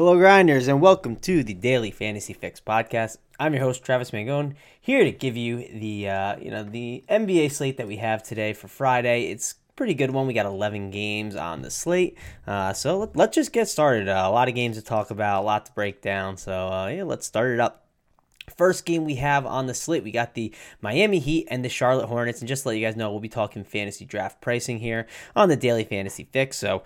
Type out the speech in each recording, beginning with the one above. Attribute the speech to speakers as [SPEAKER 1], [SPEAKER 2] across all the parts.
[SPEAKER 1] Hello, grinders, and welcome to the Daily Fantasy Fix podcast. I'm your host Travis Mangone, here to give you the uh, you know the NBA slate that we have today for Friday. It's pretty good one. We got 11 games on the slate, uh, so let, us just get started. Uh, a lot of games to talk about, a lot to break down. So uh, yeah, let's start it up. First game we have on the slate, we got the Miami Heat and the Charlotte Hornets. And just to let you guys know, we'll be talking fantasy draft pricing here on the Daily Fantasy Fix. So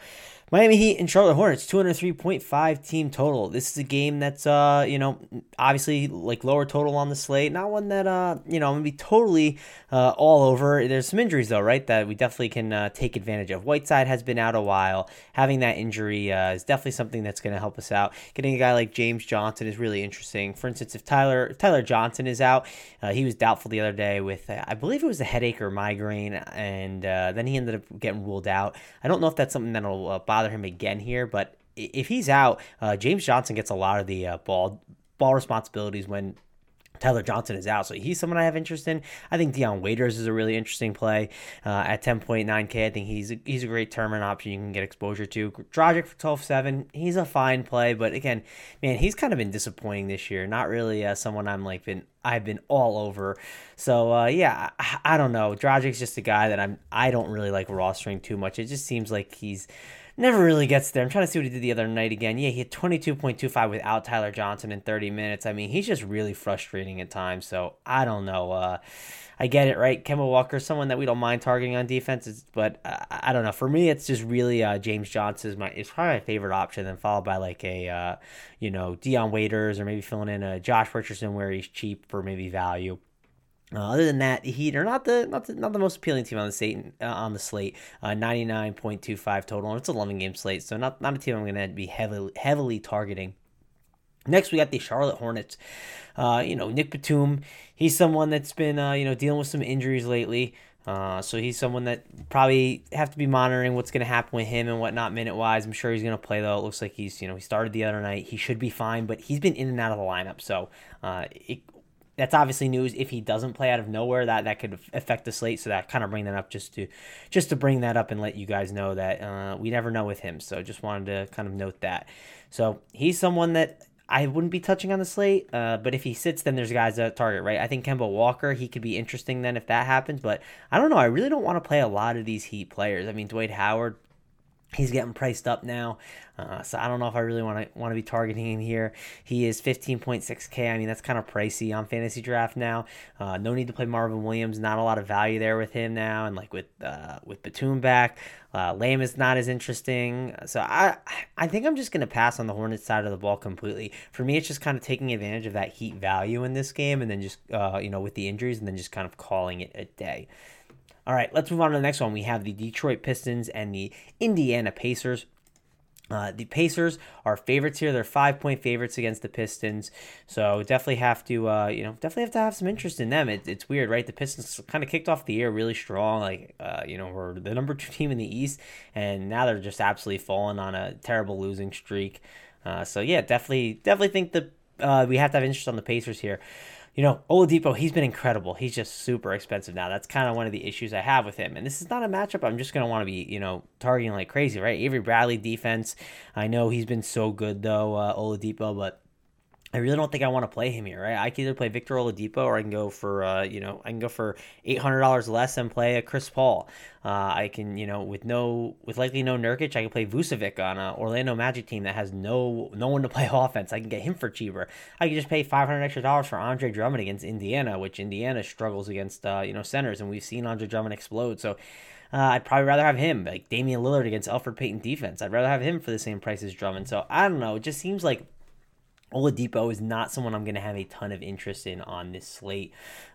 [SPEAKER 1] Miami Heat and Charlotte Hornets, 203.5 team total. This is a game that's, uh, you know, obviously like lower total on the slate. Not one that, uh, you know, I'm to be totally uh, all over. There's some injuries, though, right, that we definitely can uh, take advantage of. Whiteside has been out a while. Having that injury uh, is definitely something that's to help us out. Getting a guy like James Johnson is really interesting. For instance, if Tyler if Tyler Johnson is out, uh, he was doubtful the other day with, uh, I believe it was a headache or migraine, and uh, then he ended up getting ruled out. I don't know if that's something that'll uh, bother him again here, but if he's out, uh, James Johnson gets a lot of the uh, ball ball responsibilities when Tyler Johnson is out, so he's someone I have interest in. I think Dion Waiters is a really interesting play uh, at 10.9K. I think he's a, he's a great tournament option you can get exposure to. Dragic for 12.7, he's a fine play, but again, man, he's kind of been disappointing this year. Not really uh, someone I'm like been I've been all over. So uh, yeah, I, I don't know. Dragic's just a guy that I'm I don't really like rostering too much. It just seems like he's never really gets there. I'm trying to see what he did the other night again. Yeah, he had 22.25 without Tyler Johnson in 30 minutes. I mean, he's just really frustrating at times. So I don't know. Uh, I get it, right? Kemba Walker, someone that we don't mind targeting on defense, but uh, I don't know. For me, it's just really uh, James Johnson is my probably my favorite option, then followed by like a uh, you know Dion Waiters or maybe filling in a Josh Richardson where he's cheap for maybe value. Uh, other than that, the Heat are not the not the, not the most appealing team on the slate. Uh, on the slate, uh, ninety nine point two five total. And it's a eleven game slate, so not not a team I'm going to be heavily heavily targeting. Next, we got the Charlotte Hornets. Uh, you know, Nick Batum. He's someone that's been uh, you know dealing with some injuries lately. Uh, so he's someone that probably have to be monitoring what's going to happen with him and whatnot minute wise. I'm sure he's going to play though. It looks like he's you know he started the other night. He should be fine, but he's been in and out of the lineup. So uh, it, that's obviously news. If he doesn't play out of nowhere, that that could affect the slate. So that kind of bring that up just to just to bring that up and let you guys know that uh, we never know with him. So just wanted to kind of note that. So he's someone that I wouldn't be touching on the slate. Uh, but if he sits, then there's guys at target, right? I think Kemba Walker, he could be interesting then if that happens. But I don't know. I really don't want to play a lot of these Heat players. I mean, Dwight Howard, He's getting priced up now, uh, so I don't know if I really want to want to be targeting him here. He is 15.6k. I mean that's kind of pricey on fantasy draft now. Uh, no need to play Marvin Williams. Not a lot of value there with him now, and like with uh, with Batum back, uh, Lamb is not as interesting. So I I think I'm just gonna pass on the Hornets side of the ball completely. For me, it's just kind of taking advantage of that Heat value in this game, and then just uh, you know with the injuries, and then just kind of calling it a day. All right, let's move on to the next one. We have the Detroit Pistons and the Indiana Pacers. Uh, the Pacers are favorites here. They're five point favorites against the Pistons. So definitely have to, uh, you know, definitely have to have some interest in them. It, it's weird, right? The Pistons kind of kicked off the year really strong. Like, uh, you know, we're the number two team in the East, and now they're just absolutely falling on a terrible losing streak. Uh, so yeah, definitely, definitely think that uh, we have to have interest on the Pacers here you know, Oladipo, he's been incredible. He's just super expensive now. That's kind of one of the issues I have with him. And this is not a matchup I'm just going to want to be, you know, targeting like crazy, right? Avery Bradley defense. I know he's been so good, though, uh, Oladipo, but I really don't think I want to play him here, right? I can either play Victor Oladipo or I can go for, uh, you know, I can go for eight hundred dollars less and play a Chris Paul. Uh, I can, you know, with no, with likely no Nurkic, I can play Vucevic on a Orlando Magic team that has no, no one to play offense. I can get him for cheaper. I can just pay five hundred extra dollars for Andre Drummond against Indiana, which Indiana struggles against, uh, you know, centers, and we've seen Andre Drummond explode. So uh, I'd probably rather have him, like Damian Lillard against Elfrid Payton defense. I'd rather have him for the same price as Drummond. So I don't know. It just seems like Oladipo is not someone I'm going to have a ton of interest in on this slate.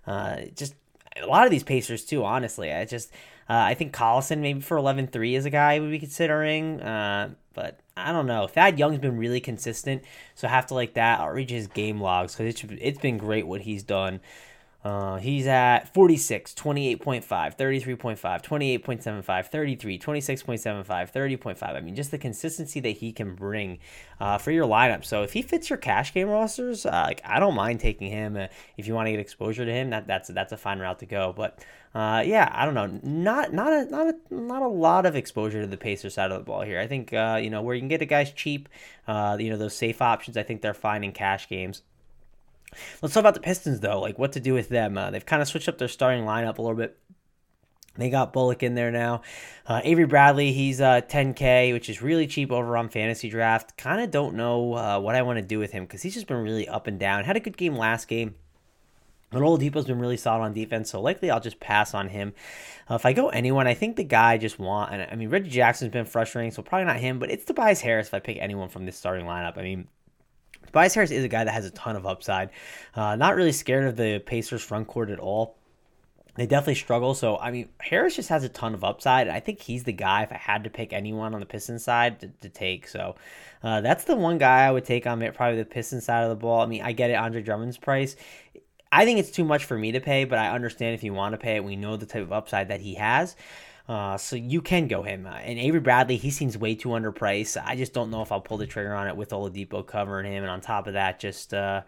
[SPEAKER 1] Uh, just a lot of these Pacers too. Honestly, I just uh, I think Collison maybe for 11-3 is a guy we'd be considering. Uh, but I don't know. Thad Young's been really consistent, so I have to like that. I'll read his game logs because it's it's been great what he's done. Uh, he's at 46, 28.5, 33.5, 28.75, 33, 26.75, 30.5. I mean, just the consistency that he can bring uh, for your lineup. So if he fits your cash game rosters, uh, like I don't mind taking him. Uh, if you want to get exposure to him, that that's that's a fine route to go. But uh, yeah, I don't know. Not not a not a not a lot of exposure to the Pacer side of the ball here. I think uh, you know where you can get the guys cheap. You know those safe options. I think they're fine in cash games. Let's talk about the Pistons, though. Like what to do with them. Uh, they've kind of switched up their starting lineup a little bit. They got Bullock in there now. Uh, Avery Bradley, he's uh, 10K, which is really cheap over on Fantasy Draft. Kind of don't know uh, what I want to do with him because he's just been really up and down. Had a good game last game. But Oladipo's been really solid on defense, so likely I'll just pass on him. Uh, if I go anyone, I think the guy I just want, and I mean Reggie Jackson's been frustrating, so probably not him. But it's Tobias Harris if I pick anyone from this starting lineup. I mean, Tobias Harris is a guy that has a ton of upside. Uh, not really scared of the Pacers front court at all. They definitely struggle. So, I mean, Harris just has a ton of upside. I think he's the guy, if I had to pick anyone on the Pistons side, to, to take. So, uh, that's the one guy I would take on it, probably the Pistons side of the ball. I mean, I get it, Andre Drummond's price. I think it's too much for me to pay, but I understand if you want to pay it. We know the type of upside that he has. Uh, so you can go him. Uh, and Avery Bradley, he seems way too underpriced. I just don't know if I'll pull the trigger on it with Oladipo covering him. And on top of that, just uh,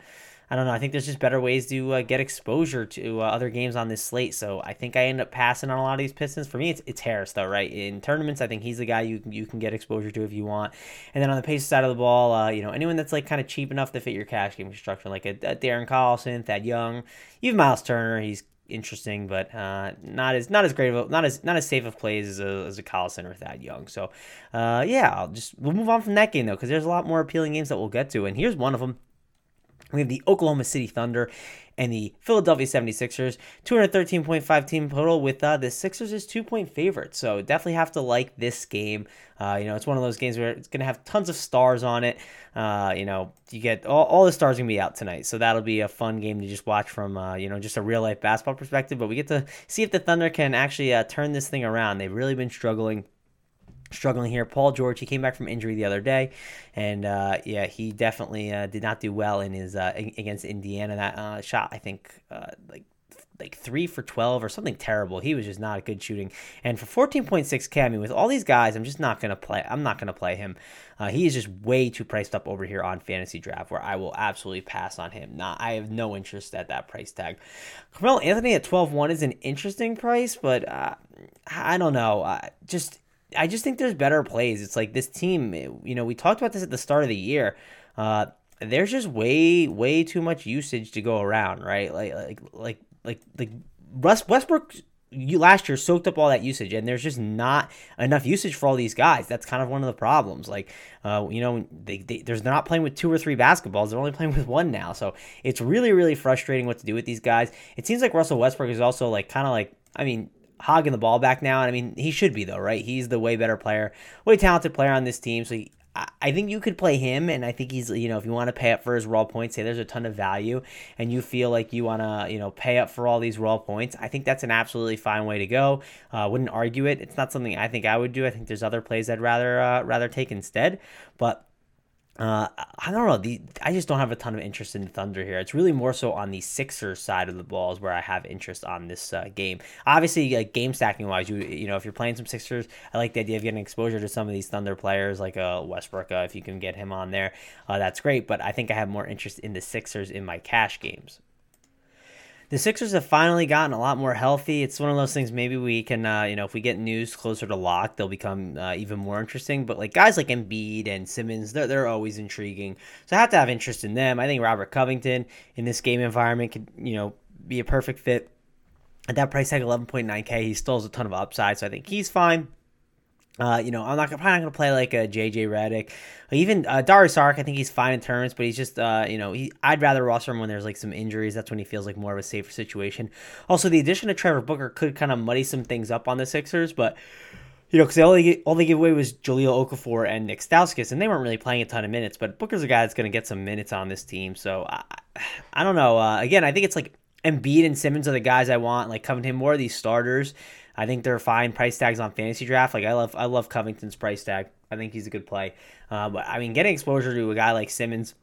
[SPEAKER 1] I don't know. I think there's just better ways to uh, get exposure to uh, other games on this slate. So I think I end up passing on a lot of these Pistons. For me, it's, it's Harris though, right? In tournaments, I think he's the guy you you can get exposure to if you want. And then on the pace side of the ball, you know, anyone that's like kind of cheap enough to fit your cash game construction, like a, a Darren Collison, Thad Young, even Miles Turner. He's interesting, but uh, not as not as great of a, not as not as safe of plays as a, as a Collison or Thad Young. So uh, yeah, I'll just we'll move on from that game though because there's a lot more appealing games that we'll get to, and here's one of them. We have the Oklahoma City Thunder and the Philadelphia 76ers. 213.5 team total with uh, the Sixers is two point favorite. So definitely have to like this game. Uh, you know, it's one of those games where it's going to have tons of stars on it. Uh, you know, you get all, all the stars going to be out tonight. So that'll be a fun game to just watch from, uh, you know, just a real life basketball perspective. But we get to see if the Thunder can actually uh, turn this thing around. They've really been struggling struggling here. Paul George, he came back from injury the other day, and uh, yeah, he definitely uh, did not do well in his uh, against Indiana. That uh, shot, I think, uh, like like three for twelve or something terrible. He was just not a good shooting. And for fourteen point six K, I mean, with all these guys, I'm just not gonna play. I'm not gonna play him. Uh, he is just way too priced up over here on fantasy draft, where I will absolutely pass on him. Not, I have no interest at that price tag. Carmelo Anthony at 12-1 is an interesting price, but I don't know. just I just think there's better plays. It's like this team, you know, we talked about this at the start of the year. Uh, there's just way, way too much usage to go around, right? Like, like, like, like, like Russ Westbrook. You last year soaked up all that usage, and there's just not enough usage for all these guys. That's kind of one of the problems. Like, uh, you know, they, they there's not playing with two or three basketballs; they're only playing with one now. So it's really, really frustrating what to do with these guys. It seems like Russell Westbrook is also like kind of like, I mean, hogging the ball back now. And I mean, he should be though, right? He's the way better player, way talented player on this team. So he, I think you could play him, and I think he's, you know, if you want to pay up for his raw points, say there's a ton of value, and you feel like you want to, you know, pay up for all these raw points, I think that's an absolutely fine way to go. Uh, wouldn't argue it. It's not something I think I would do. I think there's other plays I'd rather uh, rather take instead, but uh, I don't know. The I just don't have a ton of interest in Thunder here. It's really more so on the Sixers side of the balls where I have interest on this uh, game. Obviously, like game stacking wise, you you know if you're playing some Sixers, I like the idea of getting exposure to some of these Thunder players like uh, Westbrook. Uh, if you can get him on there, uh, that's great. But I think I have more interest in the Sixers in my cash games the Sixers have finally gotten a lot more healthy. It's one of those things. Maybe we can, uh, you know, if we get news closer to lock, they'll become uh, even more interesting. But like guys like Embiid and Simmons, they're they're always intriguing. So I have to have interest in them. I think Robert Covington in this game environment could, you know, be a perfect fit. At that price tag, 11.9K, he still has a ton of upside. So I think he's fine. Uh, you know, I'm not probably not to play like a JJ Redick, even uh, Dario Saric. I think he's fine in terms, but he's just uh, you know, he I'd rather roster him when there's like some injuries. That's when he feels like more of a safer situation. Also, the addition of Trevor Booker could kind of muddy some things up on the Sixers, but you know, because all they all they gave away was Jahlil Okafor and Nick Stauskas, and they weren't really playing a ton of minutes. But Booker's a guy that's to get some minutes on this team, so I, I don't know. Uh, again, I think it's like Embiid and Simmons are the guys I want. Like Covington, more of these starters. I think they're fine price tags on fantasy draft. Like I love I love Covington's price tag. I think he's a good play. Uh, but I mean, getting exposure to a guy like Simmons,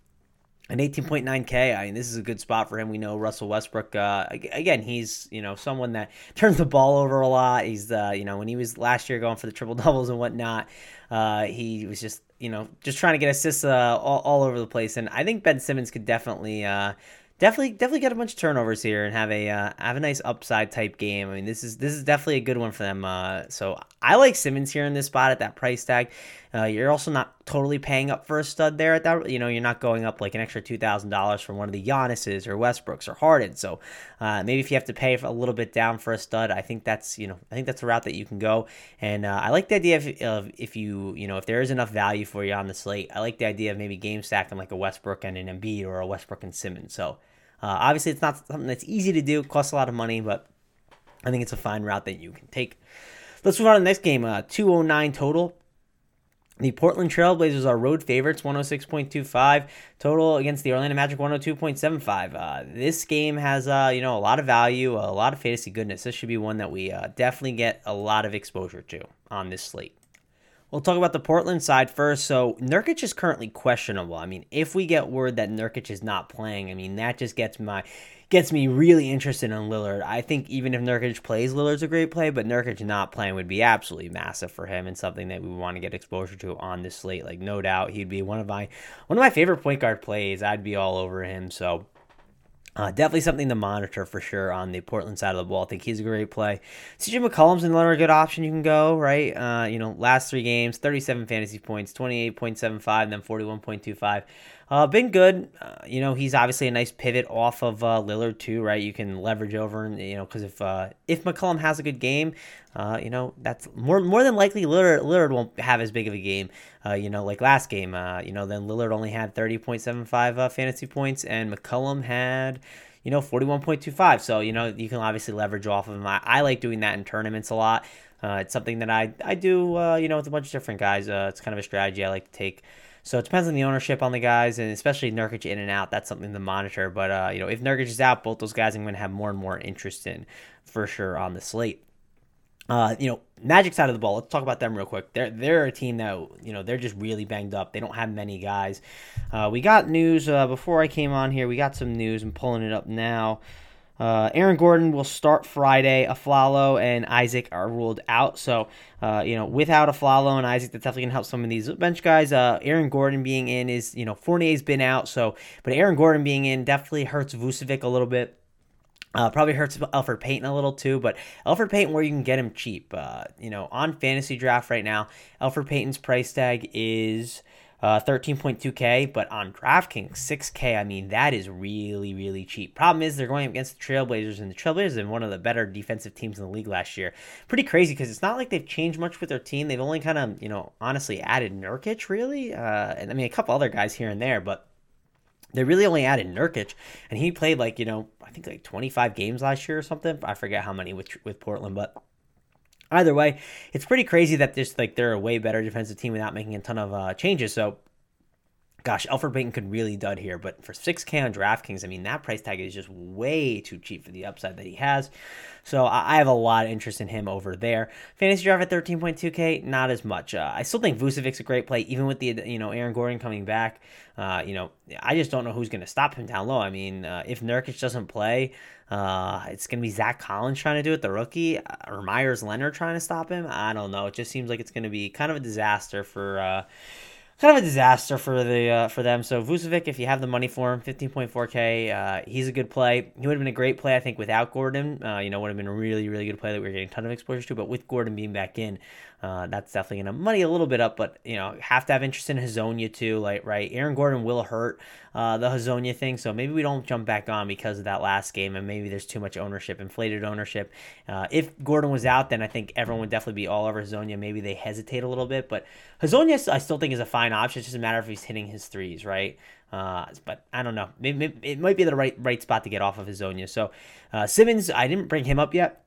[SPEAKER 1] an 18.9K. I mean, this is a good spot for him. We know Russell Westbrook. Uh, again, he's you know someone that turns the ball over a lot. He's uh, you know when he was last year going for the triple doubles and whatnot, uh, he was just you know just trying to get assists uh, all, all over the place. And I think Ben Simmons could definitely uh, definitely definitely get a bunch of turnovers here and have a uh, have a nice upside type game. I mean, this is this is definitely a good one for them. Uh, so I like Simmons here in this spot at that price tag. Uh, you're also not totally paying up for a stud there at that. You know, you're not going up like an extra two thousand dollars from one of the Giannis's or Westbrooks or Harden. So uh, maybe if you have to pay a little bit down for a stud, I think that's you know I think that's a route that you can go. And uh, I like the idea of, of if you you know if there is enough value for you on the slate, I like the idea of maybe game stacking like a Westbrook and an Embiid or a Westbrook and Simmons. So. Uh, obviously, it's not something that's easy to do. Costs a lot of money, but I think it's a fine route that you can take. Let's move on to the next game. Uh, 209 total. The Portland Trailblazers are road favorites, 106.25 total against the Orlando Magic, 102.75. Uh, this game has, uh, you know, a lot of value, a lot of fantasy goodness. This should be one that we uh, definitely get a lot of exposure to on this slate. We'll talk about the Portland side first. So Nurkic is currently questionable. I mean, if we get word that Nurkic is not playing, I mean that just gets my gets me really interested in Lillard. I think even if Nurkic plays, Lillard's a great play, but Nurkic not playing would be absolutely massive for him and something that we want to get exposure to on this slate. Like no doubt, he'd be one of my one of my favorite point guard plays. I'd be all over him. So uh, definitely something to monitor for sure on the Portland side of the ball. I think he's a great play. CJ McCollum's another good option you can go, right? Uh, you know, last three games, 37 fantasy points, 28.75, and then 41.25. Uh, been good. Uh, you know, he's obviously a nice pivot off of uh, Lillard too, right? You can leverage over, and you know, because if uh, if McCollum has a good game, uh, you know, that's more more than likely Lillard Lillard won't have as big of a game. Uh, you know, like last game, uh, you know, then Lillard only had thirty point seven five uh, fantasy points, and McCollum had you know, 41.25. So, you know, you can obviously leverage off of him. I, I like doing that in tournaments a lot. Uh, it's something that I, I do, uh, you know, with a bunch of different guys. Uh, it's kind of a strategy I like to take. So it depends on the ownership on the guys, and especially Nurkic in and out. That's something to monitor. But, uh, you know, if Nurkic is out, both those guys I'm going to have more and more interest in for sure on the slate. Uh, you know, Magic side of the ball. Let's talk about them real quick. They're they're a team that you know they're just really banged up. They don't have many guys. Uh, we got news uh, before I came on here. We got some news. I'm pulling it up now. Uh, Aaron Gordon will start Friday. Afflalo and Isaac are ruled out. So, uh, you know, without Afflalo and Isaac, that's definitely going to help some of these bench guys. Uh, Aaron Gordon being in is, you know, Fournier's been out. So, but Aaron Gordon being in definitely hurts Vucevic a little bit. Uh, probably hurts Elfrid Payton a little too, but Elfrid Payton, where you can get him cheap. Uh, you know, on fantasy draft right now, Elfrid Payton's price tag is uh, 13.2K, but on DraftKings, 6K. I mean, that is really, really cheap. Problem is, they're going against the Trailblazers, and the Trailblazers have one of the better defensive teams in the league last year. Pretty crazy because it's not like they've changed much with their team. They've only kind of, you know, honestly added Nurkic, really. Uh, and I mean, a couple other guys here and there, but they really only added Nurkic, and he played like you know I think like 25 games last year or something. I forget how many with with Portland, but either way, it's pretty crazy that just like they're a way better defensive team without making a ton of uh, changes. So gosh, Elfrid Payton could really dud here, but for 6K on DraftKings, I mean, that price tag is just way too cheap for the upside that he has. So I have a lot of interest in him over there. Fantasy draft at 13.2K, not as much. Uh, I still think Vucevic's a great play, even with the, you know, Aaron Gordon coming back. Uh, you know, I just don't know who's going to stop him down low. I mean, uh, if Nurkic doesn't play, uh, it's going to be Zach Collins trying to do it, the rookie, uh, or Meyers Leonard trying to stop him. I don't know. It just seems like it's going to be kind of a disaster for uh, kind of a disaster for the uh, for them. So Vucevic, if you have the money for him, 15.4k, uh, he's a good play. He would have been a great play, I think, without Gordon. Uh, you know, would have been a really really good play that we are getting a ton of exposure to. But with Gordon being back in, Uh, that's definitely to money a little bit up, but you know, have to have interest in Hezonja too. Like, right, Aaron Gordon will hurt uh, the Hezonja thing, so maybe we don't jump back on because of that last game, and maybe there's too much ownership, inflated ownership. Uh, if Gordon was out, then I think everyone would definitely be all over Hezonja. Maybe they hesitate a little bit, but Hezonja, I still think is a fine option. It's just a matter of if he's hitting his threes, right? Uh, but I don't know. Maybe, it might be the right right spot to get off of Hezonja. So uh, Simmons, I didn't bring him up yet.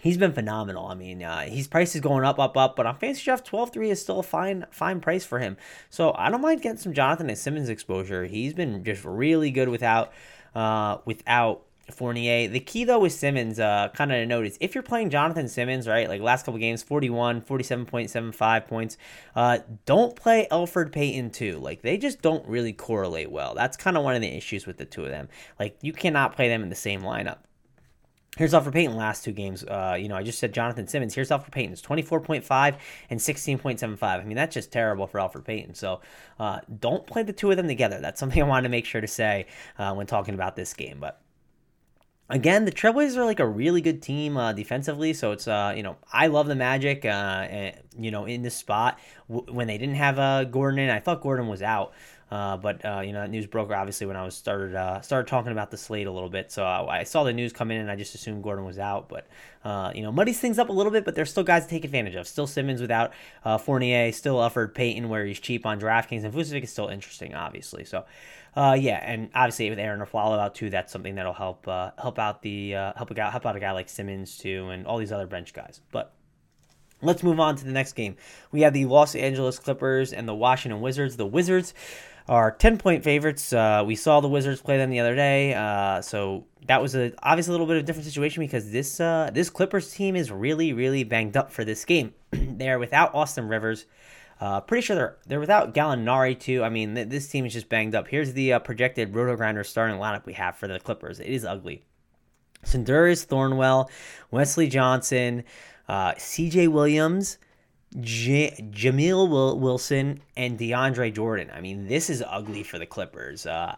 [SPEAKER 1] He's been phenomenal. I mean, uh, his price is going up, up, up. But on Fantasy Draft, 12-3 is still a fine, fine price for him. So I don't mind getting some Jonathan and Simmons exposure. He's been just really good without, uh, without Fournier. The key though with Simmons, uh, kind of to note is if you're playing Jonathan Simmons, right, like last couple games, 41, 47.75 points, uh, don't play Elfrid Payton too. Like they just don't really correlate well. That's kind of one of the issues with the two of them. Like you cannot play them in the same lineup. Here's Elfrid Payton last two games. Uh, you know, I just said Jonathan Simmons. Here's Elfrid Payton's 24.5 and 16.75. I mean, that's just terrible for Elfrid Payton. So uh, don't play the two of them together. That's something I wanted to make sure to say uh, when talking about this game. But again, the Trailblazers are like a really good team uh, defensively. So it's uh, you know I love the Magic. Uh, and, you know in this spot w- when they didn't have uh, Gordon in, I thought Gordon was out. Uh, but uh, you know that news broke obviously when I was started uh, started talking about the slate a little bit. So I, I saw the news come in and I just assumed Gordon was out. But uh, you know muddies things up a little bit. But there's still guys to take advantage of. Still Simmons without uh, Fournier. Still Elfrid Payton where he's cheap on DraftKings and Vucevic is still interesting obviously. So uh, yeah, and obviously with Aaron Afflalo out too, that's something that'll help help out the help guy, help out a guy like Simmons too, and all these other bench guys. But let's move on to the next game. We have the Los Angeles Clippers and the Washington Wizards. The Wizards are 10 point favorites. Uh, we saw the Wizards play them the other day. Uh, so that was a obviously a little bit of a different situation because this uh, this Clippers team is really really banged up for this game. They're without Austin Rivers. Uh, pretty sure they're they're without Gallinari too. I mean, th- this team is just banged up. Here's the uh, projected RotoGrinder starting lineup we have for the Clippers. It is ugly. Sindarius Thornwell, Wesley Johnson, uh, C.J. Williams, J- Jamil Wilson, and DeAndre Jordan. I mean, this is ugly for the Clippers. Uh,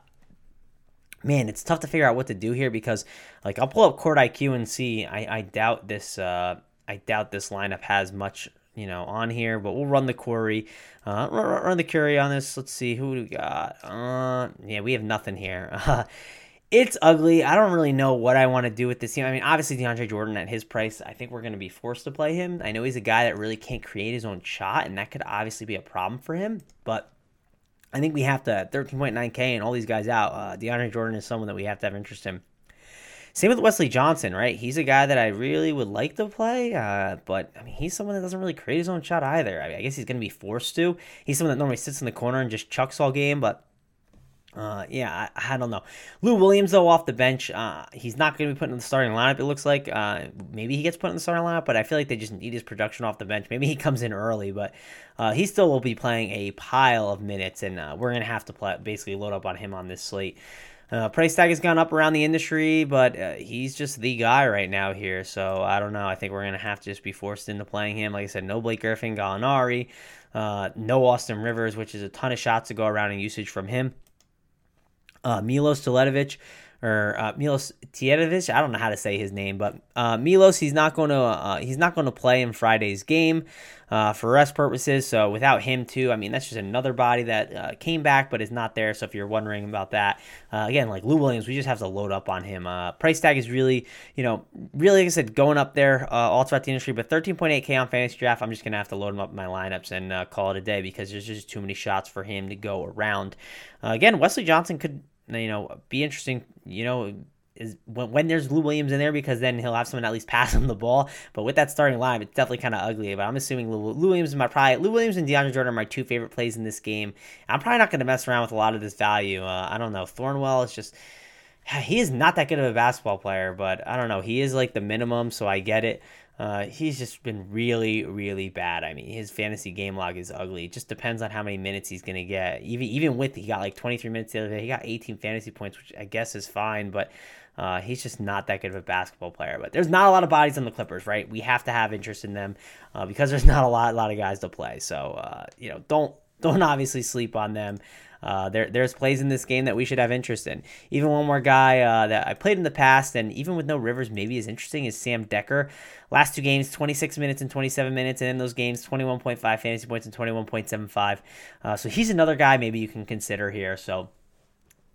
[SPEAKER 1] man, it's tough to figure out what to do here because, like, I'll pull up Court IQ and see. I, I doubt this. Uh, I doubt this lineup has much you know, on here, but we'll run the query, uh, run, run, the query on this. Let's see who we got. Uh, yeah, we have nothing here. It's ugly. I don't really know what I want to do with this team. I mean, obviously DeAndre Jordan at his price, I think we're going to be forced to play him. I know he's a guy that really can't create his own shot, and that could obviously be a problem for him. But I think we have to 13.9K and all these guys out. Uh, DeAndre Jordan is someone that we have to have interest in. Same with Wesley Johnson, right? He's a guy that I really would like to play, uh, but I mean, he's someone that doesn't really create his own shot either. I, mean, I guess he's going to be forced to. He's someone that normally sits in the corner and just chucks all game, but uh, yeah, I, I, don't know. Lou Williams, though, off the bench, uh, he's not going to be put in the starting lineup, it looks like. Uh, maybe he gets put in the starting lineup, but I feel like they just need his production off the bench. Maybe he comes in early, but uh, he still will be playing a pile of minutes, and uh, we're going to have to play, basically load up on him on this slate. Uh, price tag has gone up around the industry, but he's just the guy right now here. So I don't know. I think we're gonna have to just be forced into playing him. Like I said, no Blake Griffin, Gallinari, no Austin Rivers, which is a ton of shots to go around in usage from him. Uh, Milos Teletovic or uh, Milos Tiedovic. I don't know how to say his name, but uh, Milos he's not going to uh, he's not going to play in Friday's game uh, for rest purposes. So without him too, I mean that's just another body that uh, came back but is not there. So if you're wondering about that, uh, again like Lou Williams, we just have to load up on him. price tag is really you know really like I said going up there all throughout the industry, but 13.8k on fantasy draft. I'm just gonna have to load him up in my lineups and call it a day because there's just too many shots for him to go around. again, Wesley Johnson could you know, be interesting, you know, is when, when there's Lou Williams in there because then he'll have someone at least pass him the ball. But with that starting line, it's definitely kind of ugly. But I'm assuming Lou, Lou, Williams is my probably Lou Williams and DeAndre Jordan are my two favorite plays in this game. I'm probably not going to mess around with a lot of this value. Uh, I don't know. Thornwell is just he is not that good of a basketball player, but I don't know. He is like the minimum, so I get it. Uh, he's just been really, really bad. I mean, his fantasy game log is ugly. It just depends on how many minutes he's going to get. Even even with he got like 23 minutes the other day, he got 18 fantasy points, which I guess is fine, but uh, he's just not that good of a basketball player. But there's not a lot of bodies on the Clippers, right? We have to have interest in them uh, because there's not a lot, a lot of guys to play. So uh, you know, don't don't obviously sleep on them. Uh, there, there's plays in this game that we should have interest in. Even one more guy uh, that I played in the past, and even with no Rivers, maybe is interesting is Sam Dekker. Last two games, 26 minutes and 27 minutes, and in those games, 21.5 fantasy points and 21.75. Uh, so he's another guy maybe you can consider here. So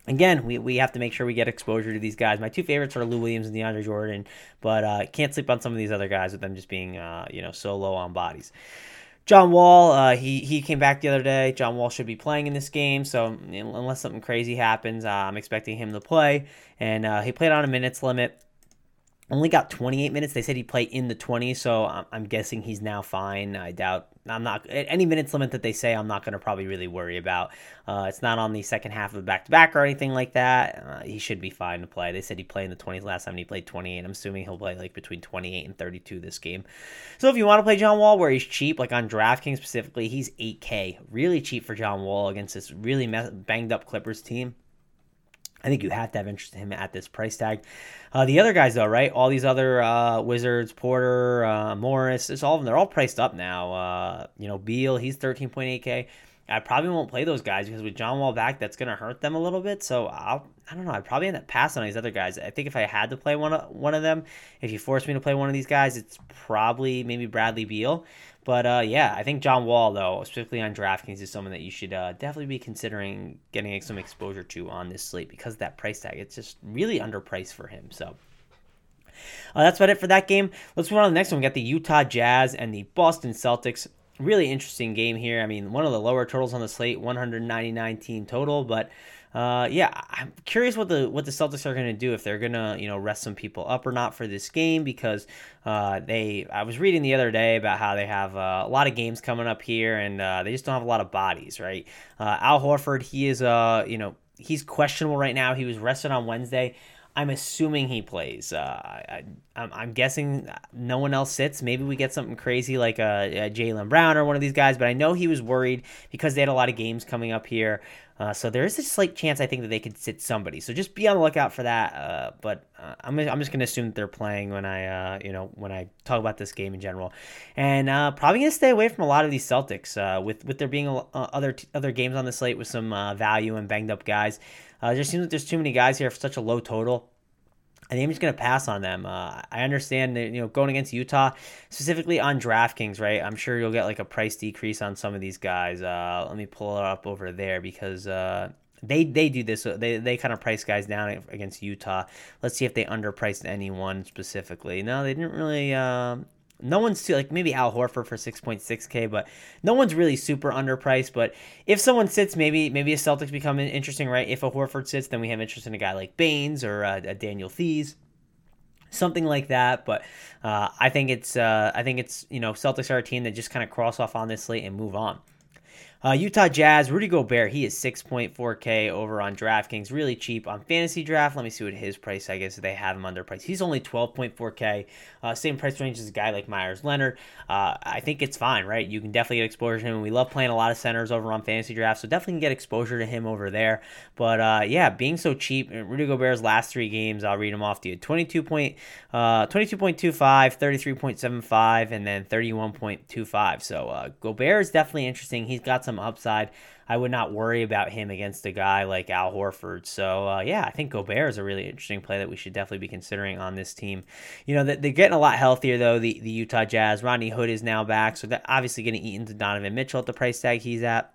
[SPEAKER 1] again, we, we have to make sure we get exposure to these guys. My two favorites are Lou Williams and DeAndre Jordan, but uh, can't sleep on some of these other guys with them just being uh, you know so low on bodies. John Wall, uh, he he came back the other day. John Wall should be playing in this game, so unless something crazy happens, uh, I'm expecting him to play. And uh, he played on a minutes limit only got 28 minutes. They said he played in the 20s, so I'm, guessing he's now fine. I doubt. I'm not any minutes limit that they say. I'm not going to probably really worry about. Uh, it's not on the second half of the back to back or anything like that. Uh, he should be fine to play. They said he played in the 20s last time. he played 28. I'm assuming he'll play like between 28 and 32 this game. So if you want to play John Wall, where he's cheap, like on DraftKings specifically, he's 8K, really cheap for John Wall against this really banged up Clippers team. I think you have to have interest in him at this price tag. Uh, the other guys, though, right? All these other uh, Wizards, Porter, uh, Morris, it's all of them. They're all priced up now. Uh, you know, Beal, he's 13.8K. I probably won't play those guys because with John Wall back, that's going to hurt them a little bit. So I'll, I don't know. I'd probably end up passing on these other guys. I think if I had to play one of one of them, if you force me to play one of these guys, it's probably maybe Bradley Beal. But uh, yeah, I think John Wall, though, specifically on DraftKings, is someone that you should uh, definitely be considering getting some exposure to on this slate because of that price tag. It's just really underpriced for him. So uh, that's about it for that game. Let's move on to the next one. We got the Utah Jazz and the Boston Celtics. Really interesting game here. I mean, one of the lower totals on the slate, 199 team total, but uh, yeah, I'm curious what the what the Celtics are going to do if they're going to you know rest some people up or not for this game because uh, they I was reading the other day about how they have uh, a lot of games coming up here and uh, they just don't have a lot of bodies, right? Uh, Al Horford, he is uh you know he's questionable right now. He was rested on Wednesday. I'm assuming he plays. Uh, I, am guessing no one else sits. Maybe we get something crazy like a, uh, a Jaylen Brown or one of these guys, but I know he was worried because they had a lot of games coming up here. Uh, so there is a slight chance I think that they could sit somebody. So just be on the lookout for that. Uh, but uh, I'm, I'm just gonna assume that they're playing when I uh, you know when I talk about this game in general, and uh, probably gonna stay away from a lot of these Celtics uh, with with there being a, other other games on the slate with some value and banged up guys. Uh, just seems like there's too many guys here for such a low total. I think I'm just going to pass on them. Uh, I understand that, you know, going against Utah, specifically on DraftKings, right? I'm sure you'll get like a price decrease on some of these guys. Uh, let me pull it up over there because uh, they they do this. They they kind of price guys down against Utah. Let's see if they underpriced anyone specifically. No, they didn't really. Um, no one's too like maybe Al Horford for 6.6k, but no one's really super underpriced. But if someone sits, maybe maybe a Celtics become interesting, right? If a Horford sits, then we have interest in a guy like Baynes or uh, a Daniel Theis something like that. But uh, I think it's uh, I think it's you know Celtics are a team that just kind of cross off on this slate and move on. Uh, Utah Jazz, Rudy Gobert, he is 6.4K over on DraftKings, really cheap on fantasy draft. Let me see what his price, I guess they have him under price. He's only 12.4K, uh, same price range as a guy like Meyers Leonard. Uh, I think it's fine, right? You can definitely get exposure to him. We love playing a lot of centers over on fantasy draft, so definitely can get exposure to him over there. But uh, yeah, being so cheap, Rudy Gobert's last three games, I'll read them off to you 22 point, uh, 22.25, 33.75, and then 31.25. So uh, Gobert is definitely interesting. He's got some some upside. I would not worry about him against a guy like Al Horford. So uh, yeah, I think Gobert is a really interesting play that we should definitely be considering on this team. You know, they're getting a lot healthier though. The the Utah Jazz, Rodney Hood is now back, so that obviously going to eat into Donovan Mitchell at the price tag he's at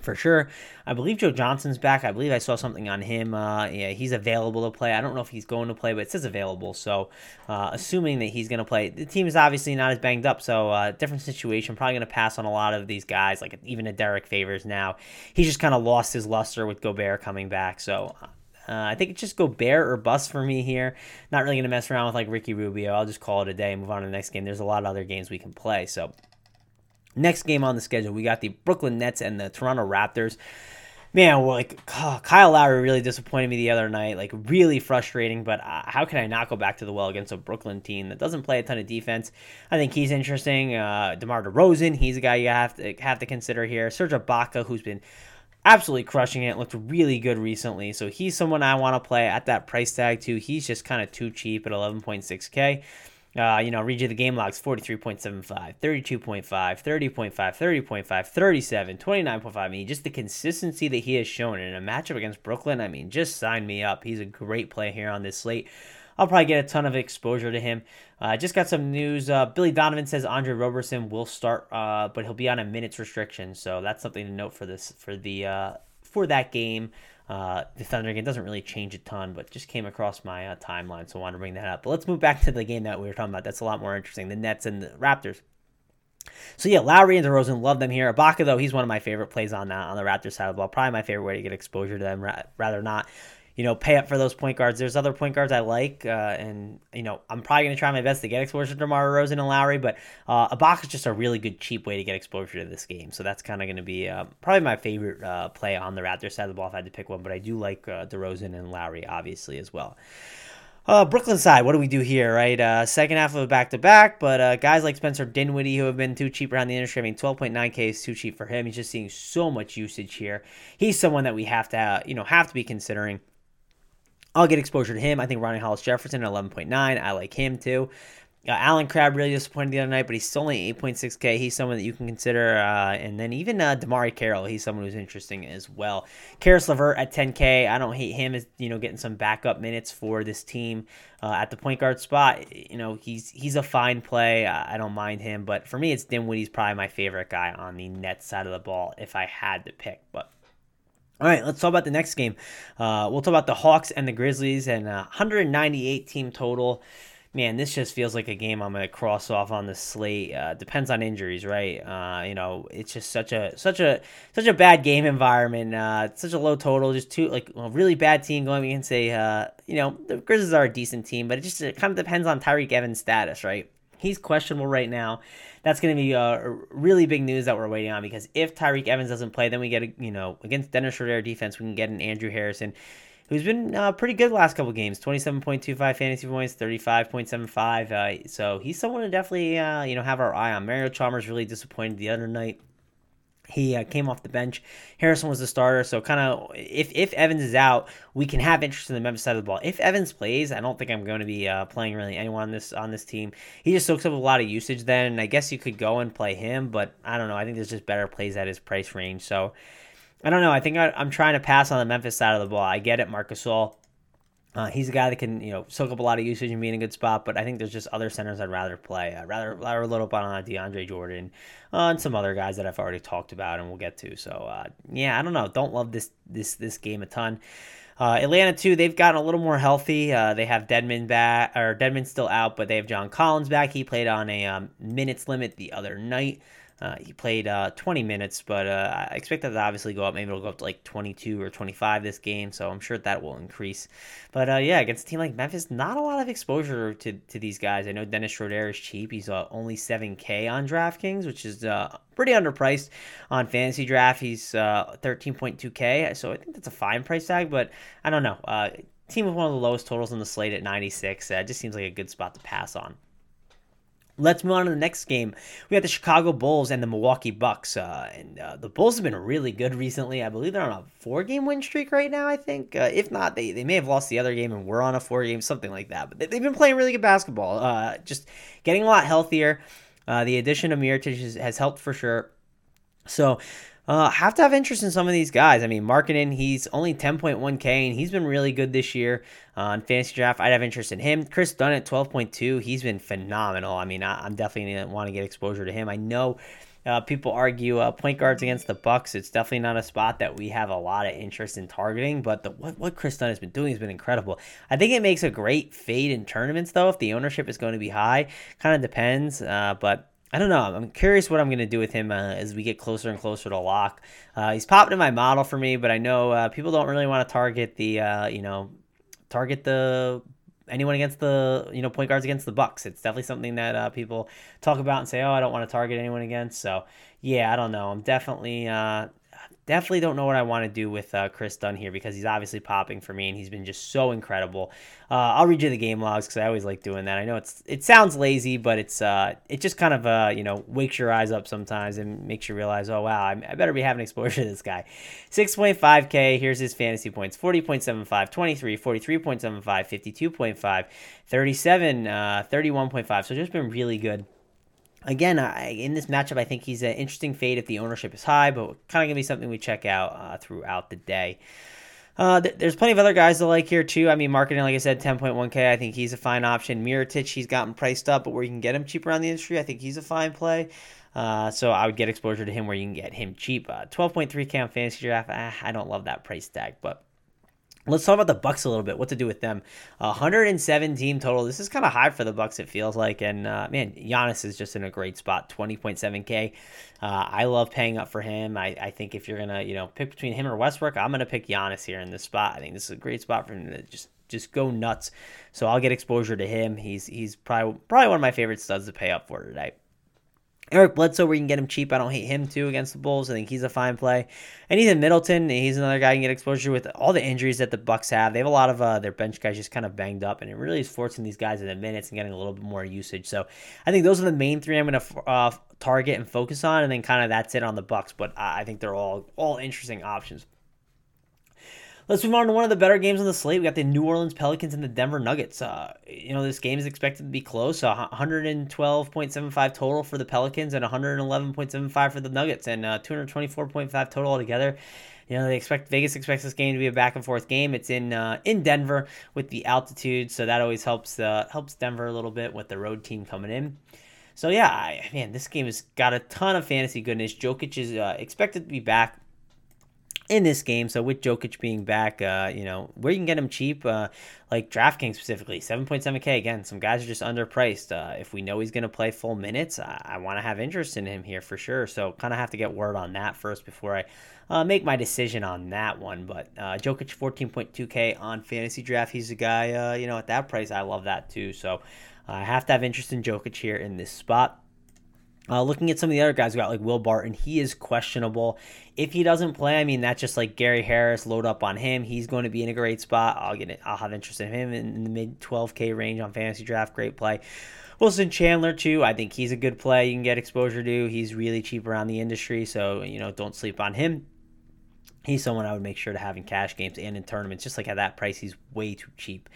[SPEAKER 1] for sure. I believe Joe Johnson's back. I believe I saw something on him. Uh, yeah, he's available to play. I don't know if he's going to play, but it says available. So, uh, assuming that he's going to play, the team is obviously not as banged up. So, uh, different situation. Probably going to pass on a lot of these guys, like even a Derek Favors now. He just kind of lost his luster with Gobert coming back. So, uh, I think it's just Gobert or bust for me here. Not really going to mess around with like Ricky Rubio. I'll just call it a day and move on to the next game. There's a lot of other games we can play. So, Next game on the schedule, we got the Brooklyn Nets and the Toronto Raptors. Man, well, like Kyle Lowry really disappointed me the other night. Like really frustrating. But uh, how can I not go back to the well against a Brooklyn team that doesn't play a ton of defense? I think he's interesting. Uh, DeMar DeRozan, he's a guy you have to have to consider here. Serge Ibaka, who's been absolutely crushing it, looked really good recently. So he's someone I want to play at that price tag too. He's just kind of too cheap at 11.6k. Uh, you know, I'll read you the game logs 43.75, 32.5, 30.5, 30.5, 37, 29.5. I mean, just the consistency that he has shown in a matchup against Brooklyn. I mean, just sign me up. He's a great play here on this slate. I'll probably get a ton of exposure to him. I uh, just got some news. Uh, Billy Donovan says Andre Roberson will start, uh, but he'll be on a minutes restriction. So that's something to note for this for the uh, for that game. Uh, the Thunder game doesn't really change a ton, but just came across my uh, timeline, so I wanted to bring that up. But let's move back to the game that we were talking about. That's a lot more interesting. The Nets and the Raptors. So yeah, Lowry and DeRozan love them here. Ibaka though, he's one of my favorite plays on that on the Raptors side of the ball. Probably my favorite way to get exposure to them, rather not you know, pay up for those point guards. There's other point guards I like, uh, and you know, I'm probably going to try my best to get exposure to DeMar DeRozan and Lowry, but uh, Ibaka is just a really good cheap way to get exposure to this game. So that's kind of going to be uh, probably my favorite uh, play on the Raptors side of the ball if I had to pick one. But I do like uh, DeRozan and Lowry obviously as well. Uh, Brooklyn side, what do we do here, right? Uh, second half of a back to back, but uh, guys like Spencer Dinwiddie, who have been too cheap around the industry, I mean, 12.9K is too cheap for him. He's just seeing so much usage here. He's someone that we have to, you know, have to be considering. I'll get exposure to him. I think Rondae Hollis Jefferson at 11.9. I like him too. Uh, Allen Crabbe really disappointed the other night, but he's still only 8.6K. He's someone that you can consider. Uh, and then even uh, DeMarre Carroll, he's someone who's interesting as well. Caris LeVert at 10K. I don't hate him as you know getting some backup minutes for this team uh, at the point guard spot. You know he's he's a fine play. I don't mind him, but for me, it's Dinwiddie's probably my favorite guy on the net side of the ball if I had to pick. But all right, let's talk about the next game. Uh, we'll talk about the Hawks and the Grizzlies and uh, 198 team total. Man, this just feels like a game I'm gonna cross off on the slate. Uh, depends on injuries, right? Uh, you know, it's just such a such a such a bad game environment. Uh, such a low total, just two like a really bad team going against a uh, you know the Grizzlies are a decent team, but it just it kind of depends on Tyreke Evans' status, right? He's questionable right now. That's going to be a really big news that we're waiting on because if Tyreke Evans doesn't play, then we get a, you know against Dennis Schroeder defense, we can get an Andrew Harrison who's been uh, pretty good last couple games. 27.25 fantasy points 35.75 uh, so he's someone to definitely uh, you know have our eye on. Mario Chalmers really disappointed the other night he uh, came off the bench. Harrison was the starter, so kind of if if Evans is out, we can have interest in the Memphis side of the ball. If Evans plays, I don't think I'm going to be uh, playing really anyone on this on this team. He just soaks up a lot of usage then, and I guess you could go and play him, but I don't know. I think there's just better plays at his price range. So I don't know. I think I, am trying to pass on the Memphis side of the ball. I get it, Marcus Gasol. Uh, he's a guy that can, you know, soak up a lot of usage and be in a good spot, but I think there's just other centers I'd rather play. I'd rather, rather load up on uh, DeAndre Jordan uh, and some other guys that I've already talked about and we'll get to. So, uh, yeah, I don't know. Don't love this this this game a ton. Uh, Atlanta too, they've gotten a little more healthy. Uh, they have Dedmon back, or Dedmon's still out, but they have John Collins back. He played on a um, minutes limit the other night. Uh, he played uh, 20 minutes, but uh, I expect that to obviously go up. Maybe it'll go up to like 22 or 25 this game, so I'm sure that will increase. But uh, yeah, against a team like Memphis, not a lot of exposure to, to these guys. I know Dennis Schroeder is cheap. He's uh, only 7K on DraftKings, which is uh, pretty underpriced on Fantasy Draft. He's 13.2K, so I think that's a fine price tag, but I don't know. team with one of the lowest totals on the slate at 96 just seems like a good spot to pass on. Let's move on to the next game. We have the Chicago Bulls and the Milwaukee Bucks. Uh, and uh, the Bulls have been really good recently. I believe they're on a four game win streak right now, I think. Uh, if not, they, they may have lost the other game and we're on a four game, something like that. But they, have been playing really good basketball. Uh, just getting a lot healthier. Uh, the addition of Mirotic has, has helped for sure. So uh, have to have interest in some of these guys. I mean, Markkanen, he's only 10.1K, and he's been really good this year uh, on fantasy draft. I'd have interest in him. Kris Dunn at 12.2, he's been phenomenal. I mean, I, am definitely going to want to get exposure to him. I know uh, people argue uh, point guards against the Bucks. It's definitely not a spot that we have a lot of interest in targeting. But the, what what Kris Dunn has been doing has been incredible. I think it makes a great fade in tournaments, though. If the ownership is going to be high, kind of depends. Uh, but I don't know. I'm curious what I'm going to do with him uh, as we get closer and closer to lock. Uh, he's popped in my model for me, but I know uh, people don't really want to target the, uh, you know, target the anyone against the, you know, point guards against the Bucks. It's definitely something that uh, people talk about and say, oh, I don't want to target anyone against. So yeah, I don't know. I'm definitely uh, definitely don't know what I want to do with uh, Kris Dunn here because he's obviously popping for me and he's been just so incredible. Uh, I'll read you the game logs because I always like doing that. I know it's it sounds lazy, but it's uh, it just kind of uh, you know wakes your eyes up sometimes and makes you realize, oh wow, I, I better be having exposure to this guy. 6.5k. Here's his fantasy points: 40.75, 23, 43.75, 52.5, 37, uh, 31.5. So just been really good again, I, in this matchup, I think he's an interesting fade if the ownership is high, but kind of gonna be something we check out uh, throughout the day. Uh, th- there's plenty of other guys to like here too. I mean, Markkanen, like I said, 10.1k. I think he's a fine option. Mirotic, he's gotten priced up, but where you can get him cheaper on the industry, I think he's a fine play. Uh, so I would get exposure to him where you can get him cheap. Uh, 12.3k on fantasy draft. Ah, I don't love that price tag, but Let's talk about the Bucks a little bit. What to do with them? 107 team total. This is kind of high for the Bucks. It feels like, and uh, man, Giannis is just in a great spot. 20.7k. Uh, I love paying up for him. I, I think if you're gonna, you know, pick between him or Westbrook, I'm gonna pick Giannis here in this spot. I think this is a great spot for him to just just go nuts. So I'll get exposure to him. He's he's probably probably one of my favorite studs to pay up for today. Eric Bledsoe, where you can get him cheap. I don't hate him too against the Bulls. I think he's a fine play. And Ethan Middleton, he's another guy you can get exposure with all the injuries that the Bucks have. They have a lot of uh, their bench guys just kind of banged up, and it really is forcing these guys in the minutes and getting a little bit more usage. So I think those are the main three I'm going to uh, target and focus on, and then kind of that's it on the Bucks. But I think they're all all interesting options. Let's move on to one of the better games on the slate. We got the New Orleans Pelicans and the Denver Nuggets. Uh, you know, this game is expected to be close. Uh, 112.75 total for the Pelicans and 111.75 for the Nuggets, and uh, 224.5 total altogether. You know, they expect Vegas expects this game to be a back and forth game. It's in uh, in Denver with the altitude, so that always helps uh, helps Denver a little bit with the road team coming in. So yeah, I, man, this game has got a ton of fantasy goodness. Jokic is uh, expected to be back in this game. So with Jokic being back, uh, you know, where you can get him cheap, uh, like DraftKings specifically, 7.7K. Again, some guys are just underpriced. Uh, if we know he's going to play full minutes, I, I want to have interest in him here for sure. So kind of have to get word on that first before I uh, make my decision on that one. But uh, Jokic 14.2K on fantasy draft. He's a guy, uh, you know, at that price, I love that too. So I have to have interest in Jokic here in this spot. Uh, looking at some of the other guys, we got like Will Barton. He is questionable. If he doesn't play, I mean that's just like Gary Harris. Load up on him. He's going to be in a great spot. I'll get it. I'll have interest in him in the mid 12k range on fantasy draft. Great play. Wilson Chandler too. I think he's a good play. You can get exposure to. He's really cheap around the industry, so you know don't sleep on him. He's someone I would make sure to have in cash games and in tournaments. Just like at that price, he's way too cheap.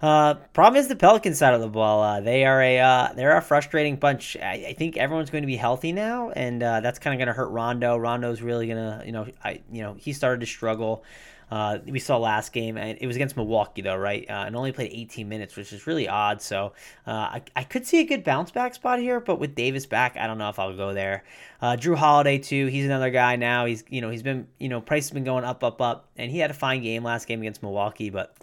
[SPEAKER 1] Uh, problem is the Pelican side of the ball. Uh, they are a uh, they're a frustrating bunch. I, I, think everyone's going to be healthy now, and uh, that's kind of going to hurt Rondo. Rondo's really going to you know I you know he started to struggle. Uh, we saw last game, and it was against Milwaukee though, right? Uh, and only played 18 minutes, which is really odd. So uh, I, I could see a good bounce back spot here, but with Davis back, I don't know if I'll go there. Uh, Jrue Holiday too, he's another guy now. He's you know he's been you know price has been going up, up, up, and he had a fine game last game against Milwaukee, but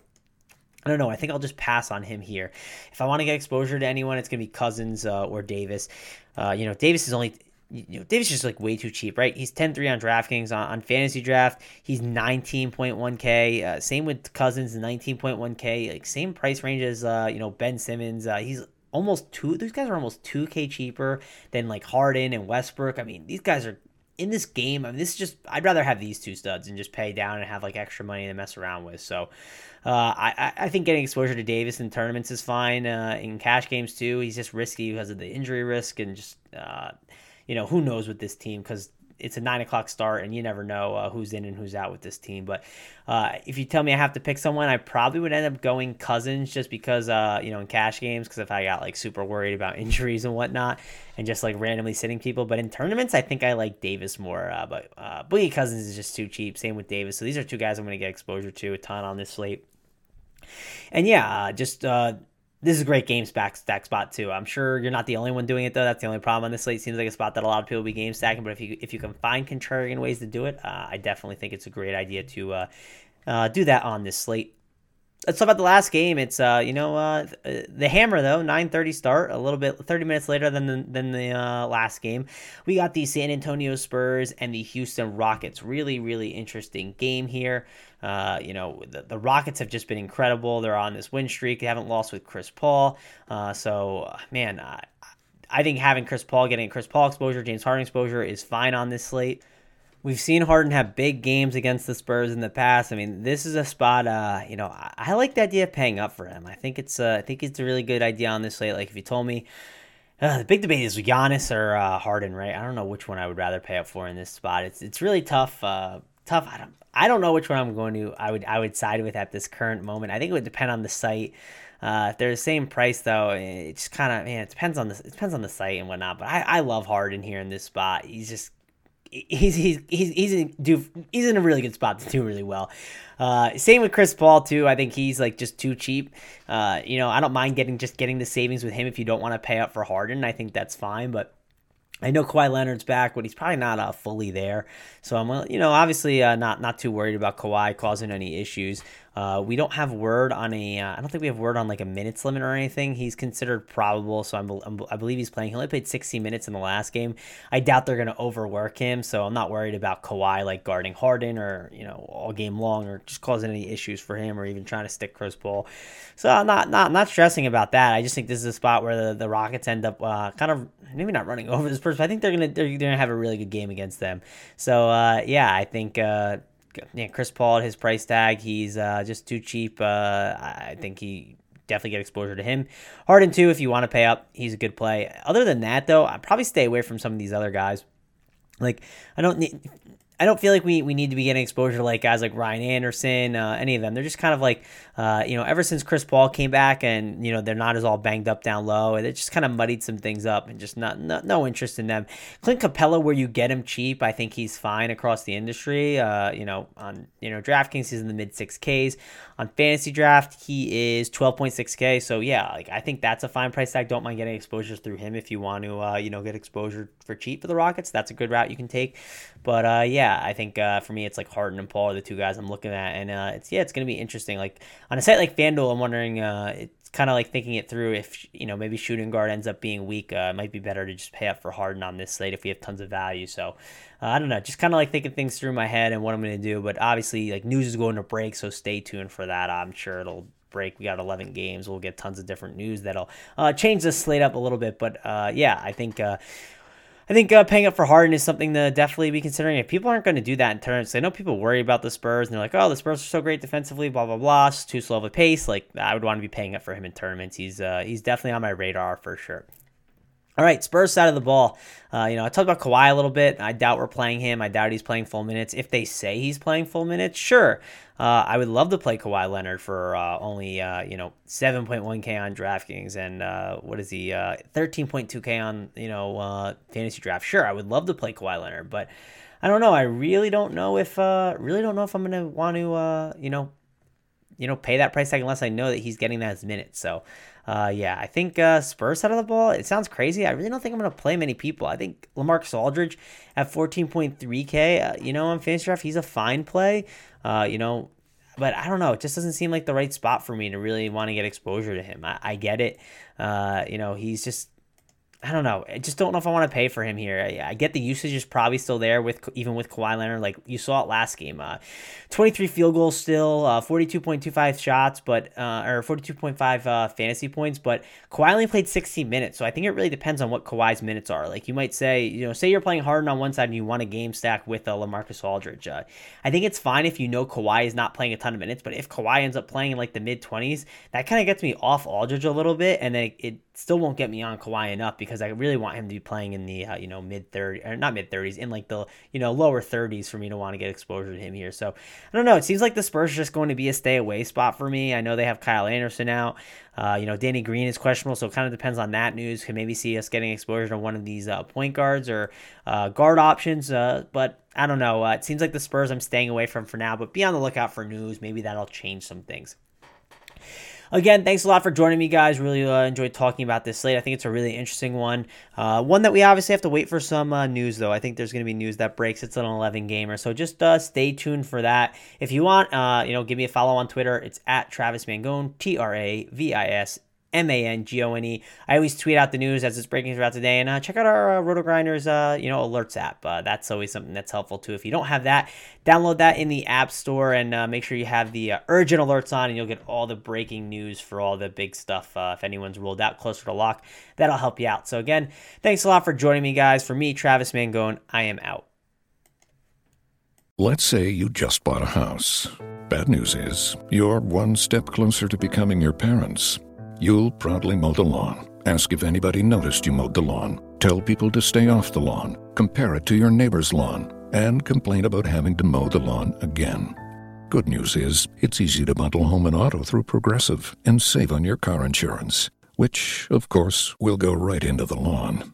[SPEAKER 1] I don't know. I think I'll just pass on him here. If I want to get exposure to anyone, it's gonna be Cousins uh, or Davis. Uh, you know, Davis is only. You know, Davis is just like way too cheap, right? He's 10-3 on DraftKings on, on fantasy draft. He's 19.1k. Uh, same with Cousins, 19.1k. Like same price range as uh, you know Ben Simmons. Uh, he's almost two. These guys are almost 2k cheaper than like Harden and Westbrook. I mean, these guys are in this game, I mean, this is just I'd rather have these two studs and just pay down and have like extra money to mess around with. So, uh, I I think getting exposure to Davis in tournaments is fine. Uh, in cash games too, he's just risky because of the injury risk and just uh, you know who knows with this team because it's a nine o'clock start, and you never know uh, who's in and who's out with this team. But uh, if you tell me I have to pick someone, I probably would end up going Cousins just because uh, you know in cash games because if I got like super worried about injuries and whatnot, and just like randomly sitting people. But in tournaments, I think I like Davis more. Uh, but uh, Boogie Cousins is just too cheap. Same with Davis. So these are two guys I'm going to get exposure to a ton on this slate. And yeah, uh, just this is a great game stack, stack spot too. I'm sure you're not the only one doing it though. That's the only problem on this slate. Seems like a spot that a lot of people will be game stacking. But if you if you can find contrarian ways to do it, uh, I definitely think it's a great idea to uh, uh, do that on this slate. Let's talk about the last game. It's uh, you know uh, the Hammer though, 9:30 start, a little bit 30 minutes later than the, than the uh, last game. We got the San Antonio Spurs and the Houston Rockets. Really, really interesting game here. Uh, you know, the, the, Rockets have just been incredible. They're on this win streak. They haven't lost with Chris Paul. Uh, so, man, I think having Chris Paul, getting Chris Paul exposure, James Harden exposure is fine on this slate. We've seen Harden have big games against the Spurs in the past. I mean, this is a spot. Uh, you know, I, I like the idea of paying up for him. I think it's. Uh, I think it's a really good idea on this slate. Like if you told me, uh, the big debate is Giannis or uh, Harden, right? I don't know which one I would rather pay up for in this spot. It's it's really tough. Tough. I don't. I don't know which one I'm going to. I would. I would side with at this current moment. I think it would depend on the site. Uh, if they're the same price though, it just kind of man, it depends on the it depends on the site and whatnot. But I, I love Harden here in this spot. He's just he's he's he's he's in, he's in a really good spot to do really well. Uh, same with Chris Paul too. I think he's like just too cheap. Uh, you know, I don't mind getting just getting the savings with him if you don't want to pay up for Harden. I think that's fine, but. I know Kawhi Leonard's back, but he's probably not uh, fully there. So I'm, you know, obviously uh, not not too worried about Kawhi causing any issues. Uh, we don't have word on a. Uh, I don't think we have word on like a minutes limit or anything. He's considered probable, so I'm, I'm, i believe he's playing. He only played 60 minutes in the last game. I doubt they're going to overwork him, so I'm not worried about Kawhi like guarding Harden or you know all game long or just causing any issues for him or even trying to stick Chris Paul. So I'm not not not stressing about that. I just think this is a spot where the, the Rockets end up uh, kind of maybe not running over this person. I think they're gonna they're, they're gonna have a really good game against them. So uh, yeah, I think uh, yeah, Chris Paul at his price tag, he's uh, just too cheap. Uh, I think he definitely get exposure to him. Harden too, if you want to pay up, he's a good play. Other than that, though, I'd probably stay away from some of these other guys. Like I don't need I don't feel like we, we need to be getting exposure like guys like Ryan Anderson, uh, any of them. They're just kind of like, uh, you know, ever since Chris Paul came back and, you know, they're not as all banged up down low. And it just kind of muddied some things up and just not, not no interest in them. Clint Capela, where you get him cheap, I think he's fine across the industry. Uh, you know, on, you know, DraftKings, he's in the mid 6Ks. On Fantasy Draft, he is 12.6K. So, yeah, like I think that's a fine price tag. Don't mind getting exposures through him if you want to, uh, you know, get exposure for cheap for the Rockets. That's a good route you can take. But, uh, yeah, I think uh, for me, it's like Harden and Paul are the two guys I'm looking at, and uh, it's yeah, it's gonna be interesting. Like on a site like FanDuel, I'm wondering. Uh, kind of like thinking it through. If you know maybe shooting guard ends up being weak, uh, it might be better to just pay up for Harden on this slate if we have tons of value. So uh, I don't know, just kind of like thinking things through my head and what I'm gonna do. But obviously, like news is going to break, so stay tuned for that. I'm sure it'll break. We got 11 games. We'll get tons of different news that'll uh, change the slate up a little bit. But uh, yeah, I think uh, I think uh, paying up for Harden is something to definitely be considering. If people aren't going to do that in turns, I know people worry about the Spurs and they're like, "Oh, the Spurs are so great defensively, blah blah blah, it's too slow of a pace." Like I would want to be paying up for him in tournaments. He's uh, he's definitely on my radar for sure. All right, Spurs side of the ball. Uh, you know, I talked about Kawhi a little bit. I doubt we're playing him. I doubt he's playing full minutes. If they say he's playing full minutes, sure. Uh, I would love to play Kawhi Leonard for uh, only uh, you know 7.1k on DraftKings and uh, what is he 13.2k uh, on you know fantasy draft. Sure, I would love to play Kawhi Leonard, but I don't know. I really don't know if really don't know if I'm gonna want to you know you know pay that price tag unless I know that he's getting that as minutes. So uh, yeah, I think uh, Spurs out of the ball. It sounds crazy. I really don't think I'm going to play many people. I think Lamarcus Aldridge at 14.3k. Uh, you know, on fantasy draft, he's a fine play. Uh, you know, but I don't know. It just doesn't seem like the right spot for me to really want to get exposure to him. I, I get it. Uh, you know, he's just I don't know. I just don't know if I want to pay for him here. I, I, get the usage is probably still there with even with Kawhi Leonard. Like you saw it last game, uh, 23 field goals still, uh, 42.25 shots, but uh, or 42.5 uh, fantasy points. But Kawhi only played 16 minutes, so I think it really depends on what Kawhi's minutes are. Like you might say, you know, say you're playing Harden on one side and you want a game stack with uh, Lamarcus Aldridge. Uh, I think it's fine if you know Kawhi is not playing a ton of minutes, but if Kawhi ends up playing in like the mid 20s, that kind of gets me off Aldridge a little bit, and then it, it still won't get me on Kawhi enough because I really want him to be playing in the uh, you know mid 30 or not mid 30s in like the you know lower 30s for me to want to get exposure to him here. So I don't know. It seems like the Spurs are just going to be a stay away spot for me. I know they have Kyle Anderson out. Uh, you know Danny Green is questionable, so it kind of depends on that news. Can maybe see us getting exposure to one of these uh, point guards or uh, guard options. Uh, but I don't know. Uh, it seems like the Spurs I'm staying away from for now. But be on the lookout for news. Maybe that'll change some things. Again, thanks a lot for joining me, guys. Really uh, enjoyed talking about this slate. I think it's a really interesting one. Uh, one that we obviously have to wait for some uh, news, though. I think there's going to be news that breaks. It's an 11 gamer, so just uh, stay tuned for that. If you want, uh, you know, give me a follow on Twitter. It's at Travis Mangone, T R A V I S M A N G O N E. I always tweet out the news as it's breaking throughout the day, and uh, check out our uh, Roto Grinders, uh, you know, alerts app. Uh, that's always something that's helpful too. If you don't have that, download that in the App Store and uh, make sure you have the uh, urgent alerts on, and you'll get all the breaking news for all the big stuff. If anyone's rolled out closer to lock, that'll help you out. So again, thanks a lot for joining me, guys. For me, Travis Mangone, I am out.
[SPEAKER 2] Let's say you just bought a house. Bad news is, you're one step closer to becoming your parents. You'll proudly mow the lawn, ask if anybody noticed you mowed the lawn, tell people to stay off the lawn, compare it to your neighbor's lawn, and complain about having to mow the lawn again. Good news is, it's easy to bundle home and auto through Progressive and save on your car insurance, which, of course, will go right into the lawn.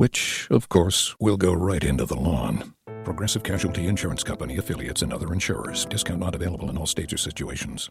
[SPEAKER 2] which, of course, will go right into the lawn. Progressive Casualty Insurance Company affiliates and other insurers. Discount not available in all states or situations.